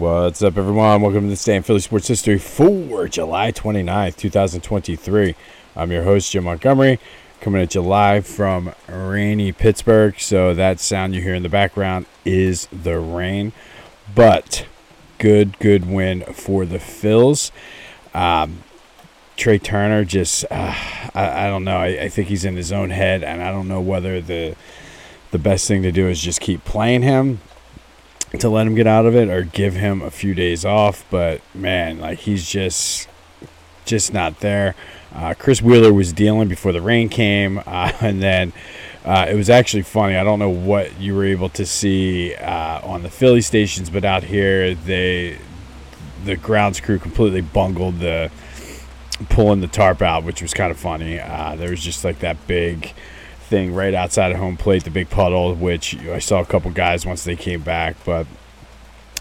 What's up, everyone? Welcome to day in Philly Sports History for July 29th, 2023. I'm your host, Jim Montgomery, coming at you live from rainy Pittsburgh. So, that sound you hear in the background is the rain. But, good, good win for the Phils. Um, Trea Turner just, uh, I, I, don't know. I, I think he's in his own head, and I don't know whether the the best thing to do is just keep playing him to let him get out of it or give him a few days off. But man, like he's just just not there. Uh, Chris Wheeler was dealing before the rain came, uh, and then uh, it was actually funny. I don't know what you were able to see uh, on the Philly stations, but out here they the grounds crew completely bungled the pulling the tarp out, which was kind of funny. Uh, there was just like that big thing right outside of home plate, the big puddle, which I saw a couple guys once they came back, but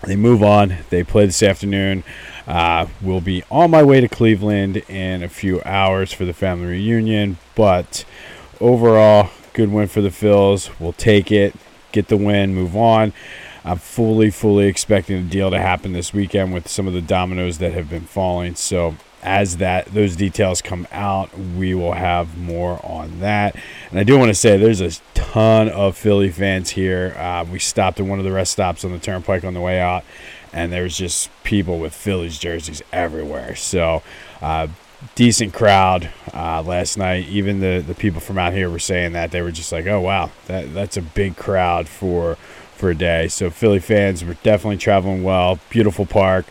they move on. They play this afternoon. Uh, we'll be on my way to Cleveland in a few hours for the family reunion, but overall, good win for the Phils. We'll take it, get the win, move on. I'm fully, fully expecting a deal to happen this weekend with some of the dominoes that have been falling. So as that those details come out, we will have more on that. And I do want to say there's a ton of Philly fans here. Uh, we stopped at one of the rest stops on the turnpike on the way out, and there was just people with Phillies jerseys everywhere. So. Uh, decent crowd uh, last night. Even the, the people from out here were saying that they were just like, "Oh wow, that that's a big crowd for for a day." So Philly fans were definitely traveling well. Beautiful park.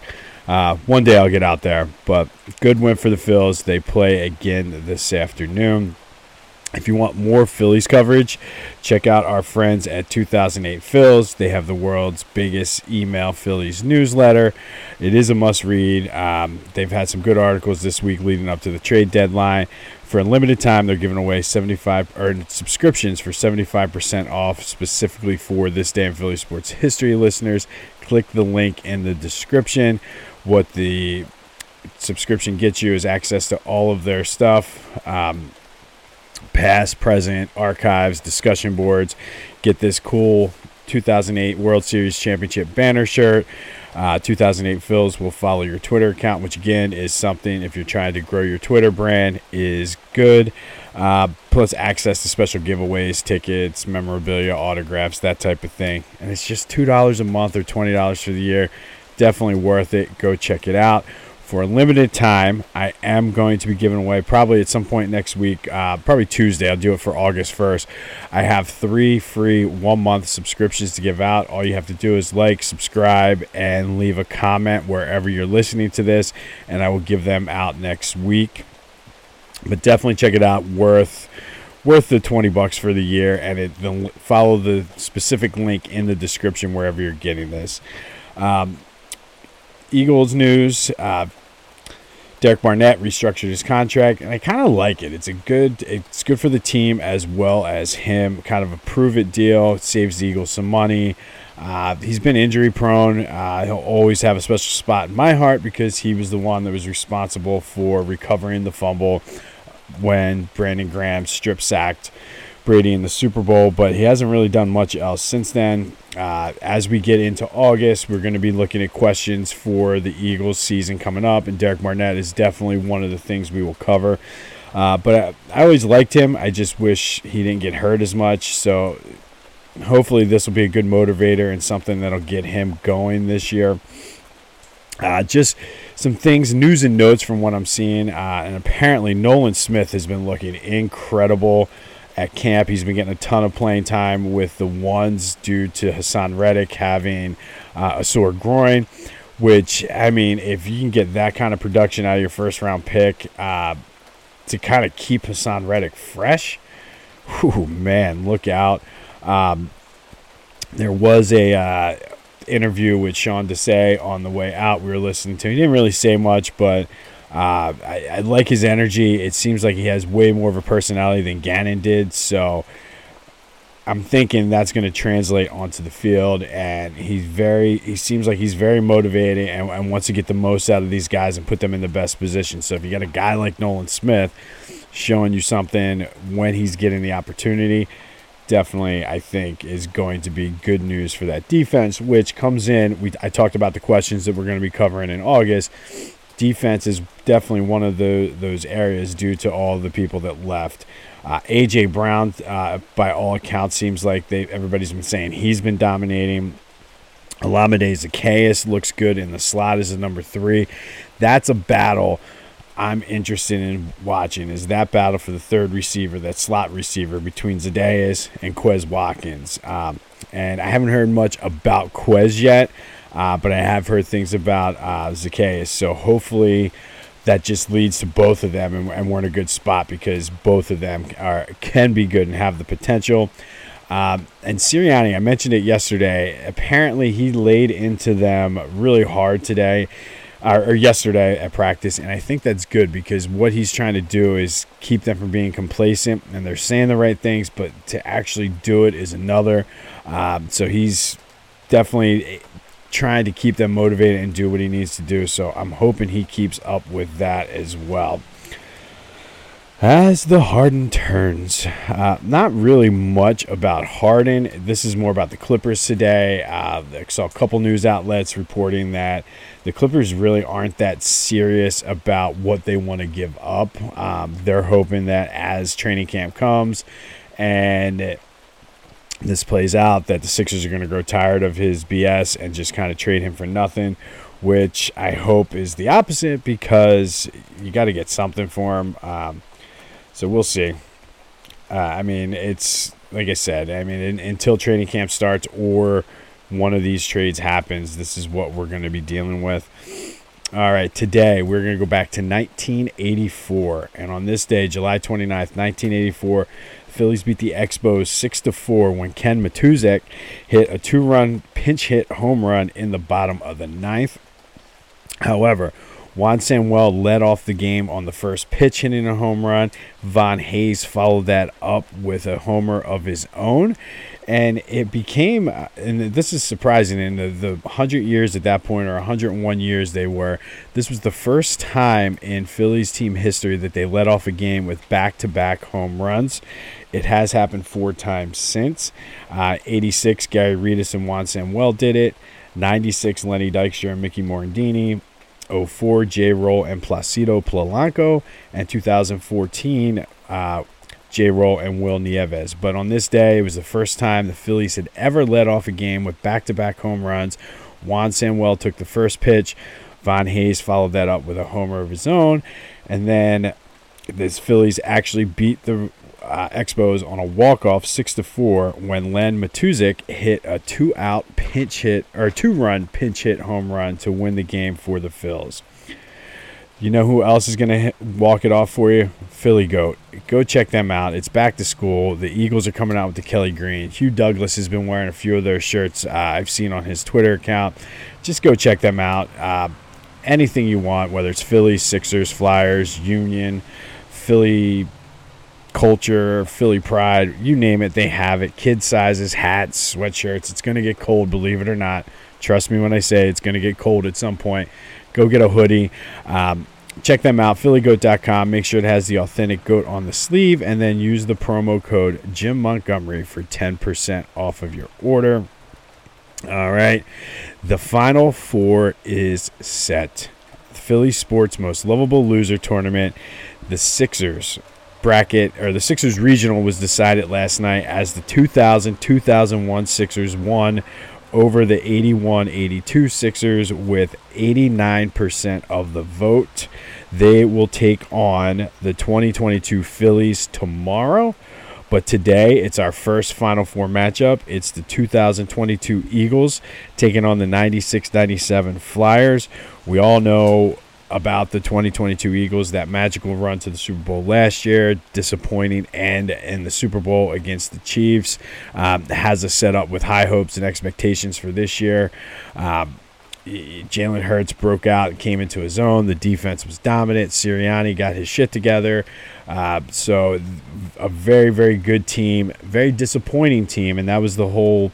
Uh, one day I'll get out there, but good win for the Phils. They play again this afternoon. If you want more Phillies coverage, check out our friends at 2008 Phils. They have the world's biggest email Phillies newsletter. It is a must read. Um, they've had some good articles this week leading up to the trade deadline. For a limited time, they're giving away 75 or subscriptions for 75% off specifically for this day in Philly sports history listeners. Click the link in the description. What the subscription gets you is access to all of their stuff um, past, present, archives, discussion boards. Get this cool 2008 World Series Championship banner shirt. Uh, 2008 Phils will follow your Twitter account, which again is something if you're trying to grow your Twitter brand is good. Uh, plus access to special giveaways, tickets, memorabilia, autographs, that type of thing. And it's just two dollars a month or twenty dollars for the year. Definitely worth it. Go check it out. For a limited time, I am going to be giving away probably at some point next week, uh, probably Tuesday. I'll do it for August 1st. I have three free one month subscriptions to give out. All you have to do is like, subscribe, and leave a comment wherever you're listening to this, and I will give them out next week. But definitely check it out. Worth worth the 20 bucks for the year and it the, follow the specific link in the description wherever you're getting this um, Eagles news. Uh, Derek Barnett restructured his contract, and I kind of like it. It's a good, it's good for the team as well as him. Kind of a prove it deal. It saves the Eagles some money. Uh, he's been injury prone. Uh, he'll always have a special spot in my heart because he was the one that was responsible for recovering the fumble when Brandon Graham strip sacked Brady in the Super Bowl, but he hasn't really done much else since then. Uh, as we get into August, we're going to be looking at questions for the Eagles season coming up, and Derek Barnett is definitely one of the things we will cover. Uh, but I, I always liked him. I just wish he didn't get hurt as much. So hopefully, this will be a good motivator and something that'll get him going this year. Uh, just some things, news and notes from what I'm seeing. Uh, and apparently, Nolan Smith has been looking incredible at camp. He's been getting a ton of playing time with the ones due to Haason Reddick having uh, a sore groin. Which I mean, if you can get that kind of production out of your first round pick uh, to kind of keep Haason Reddick fresh, whew, man, look out. Um, there was a uh, interview with Sean Desai on the way out. We were listening to. He didn't really say much, but uh, I, I, like his energy. It seems like he has way more of a personality than Gannon did. So I'm thinking that's going to translate onto the field. And he's very, he seems like he's very motivated and, and wants to get the most out of these guys and put them in the best position. So if you got a guy like Nolan Smith showing you something when he's getting the opportunity, definitely, I think, is going to be good news for that defense, which comes in. We I talked about the questions that we're going to be covering in August. Defense is definitely one of the those areas due to all the people that left. Uh, AJ Brown, uh, by all accounts, seems like they everybody's been saying he's been dominating. Olamide Zaccheaus looks good in the slot as a number three. That's a battle I'm interested in watching is that battle for the third receiver, that slot receiver between Zaccheaus and Quez Watkins. Um, and I haven't heard much about Quez yet, uh, but I have heard things about uh, Zaccheaus. So hopefully that just leads to both of them, and, and, we're in a good spot because both of them are can be good and have the potential. Um, and Sirianni, I mentioned it yesterday. Apparently, he laid into them really hard today or, or yesterday at practice, and I think that's good because what he's trying to do is keep them from being complacent, and they're saying the right things, but to actually do it is another. Um, so he's definitely trying to keep them motivated and do what he needs to do. So I'm hoping he keeps up with that as well. As the Harden turns, uh, not really much about Harden. This is more about the Clippers today. Uh, I saw a couple news outlets reporting that the Clippers really aren't that serious about what they want to give up. Um, they're hoping that as training camp comes and this plays out, that the Sixers are going to grow tired of his BS and just kind of trade him for nothing which I hope is the opposite because you got to get something for him. Um, so we'll see. Uh, I mean, it's like I said. I mean, in, until training camp starts or one of these trades happens, this is what we're going to be dealing with. All right, today we're going to go back to 1984, and on this day, July 29th, 1984, Phillies beat the Expos six to four when Ken Matuszek hit a two-run pinch hit home run in the bottom of the ninth. However, Juan Samuel led off the game on the first pitch, hitting a home run. Von Hayes followed that up with a homer of his own. And it became, and this is surprising, in the, the 100 years at that point, or 101 years they were, this was the first time in Phillies team history that they led off a game with back to back home runs. It has happened four times since. Uh, 86, Gary Redus and Juan Samuel did it. 96, Lenny Dykstra and Mickey Morandini. 04 J. Roll and Placido Polanco, and 2014 uh, J. Roll and Wil Nieves. But on this day, it was the first time the Phillies had ever led off a game with back-to-back home runs. Juan Samuel took the first pitch. Von Hayes followed that up with a homer of his own, and then this Phillies actually beat the uh, Expos on a walk-off six to four when Len Matuszek hit a two-out pinch hit or two-run pinch hit home run to win the game for the Phils. You know who else is going to walk it off for you? Philly Goat. Go check them out. It's back to school. The Eagles are coming out with the Kelly Green. Hugh Douglas has been wearing a few of their shirts uh, I've seen on his Twitter account. Just go check them out. Uh, anything you want, whether it's Philly, Sixers, Flyers, Union, Philly culture, Philly pride, you name it, they have it. Kid sizes, hats, sweatshirts. It's going to get cold, believe it or not. Trust me when I say it's going to get cold at some point. Go get a hoodie. Um, check them out, phillygoat.com. Make sure it has the authentic goat on the sleeve, and then use the promo code Jim Montgomery for 10% off of your order. All right. The final four is set. Philly Sports Most Lovable Loser Tournament. The Sixers bracket or the Sixers regional was decided last night as the 2000 2001 Sixers won over the 81 82 Sixers with 89% of the vote. They will take on the 2022 Phillies tomorrow. But today, it's our first Final Four matchup. It's the 2022 Eagles taking on the 96 97 Flyers. We all know about the 2022 Eagles, that magical run to the Super Bowl last year, disappointing, and in the Super Bowl against the Chiefs, um, has a setup with high hopes and expectations for this year. Um, Jalen Hurts broke out and came into his own. The defense was dominant. Sirianni got his shit together. Uh, so, a very, very good team, very disappointing team, and that was the whole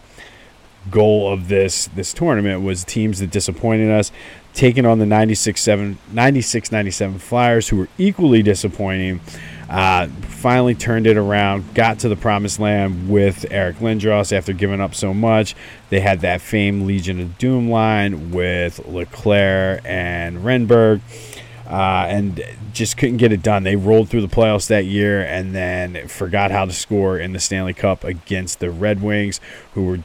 goal of this this tournament was teams that disappointed us taking on the 96 7 96 97 Flyers who were equally disappointing Uh, finally turned it around, got to the promised land with Eric Lindros after giving up so much. They had that famed Legion of Doom line with LeClair and Renberg. Uh, and just couldn't get it done. They rolled through the playoffs that year and then forgot how to score in the Stanley Cup against the Red Wings, who were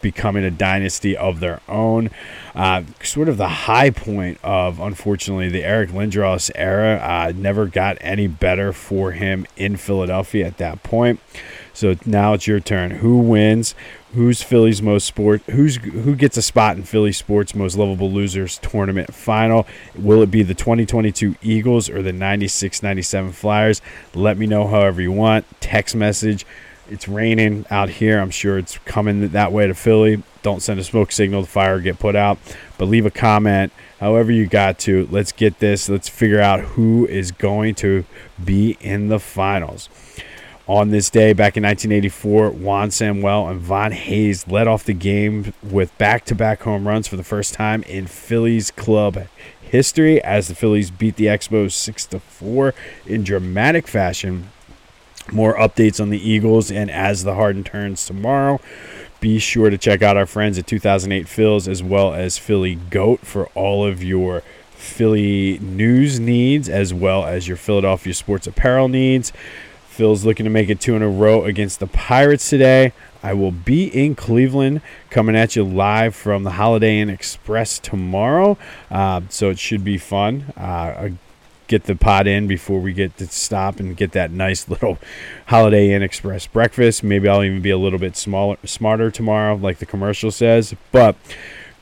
becoming a dynasty of their own. Uh, sort of the high point of, unfortunately, the Eric Lindros era. Uh, never got any better for him in Philadelphia at that point. So now it's your turn. Who wins? Who's Philly's most sport? Who's who gets a spot in Philly sports most lovable losers tournament final? Will it be the 2022 Eagles or the 96-97 Flyers? Let me know however you want. Text message it's raining out here. I'm sure it's coming that way to Philly. Don't send a smoke signal. The fire get put out. But leave a comment, however you got to. Let's get this. Let's figure out who is going to be in the finals. On this day, back in 1984, Juan Samuel and Von Hayes led off the game with back to back home runs for the first time in Phillies club history as the Phillies beat the Expos 6 4 in dramatic fashion more updates on the Eagles and as the Harden turns tomorrow. Be sure to check out our friends at 2008 Phils as well as Philly Goat for all of your Philly news needs as well as your Philadelphia sports apparel needs. Phil's looking to make it two in a row against the Pirates today. I will be in Cleveland coming at you live from the Holiday Inn Express tomorrow. Uh, so it should be fun. Uh, get the pot in before we get to stop and get that nice little Holiday Inn Express breakfast. Maybe I'll even be a little bit smaller, smarter tomorrow, like the commercial says. But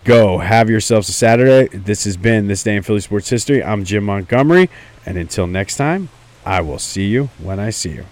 go have yourselves a Saturday. This has been this day in Philly sports history. I'm Jim Montgomery, and until next time, I will see you when I see you.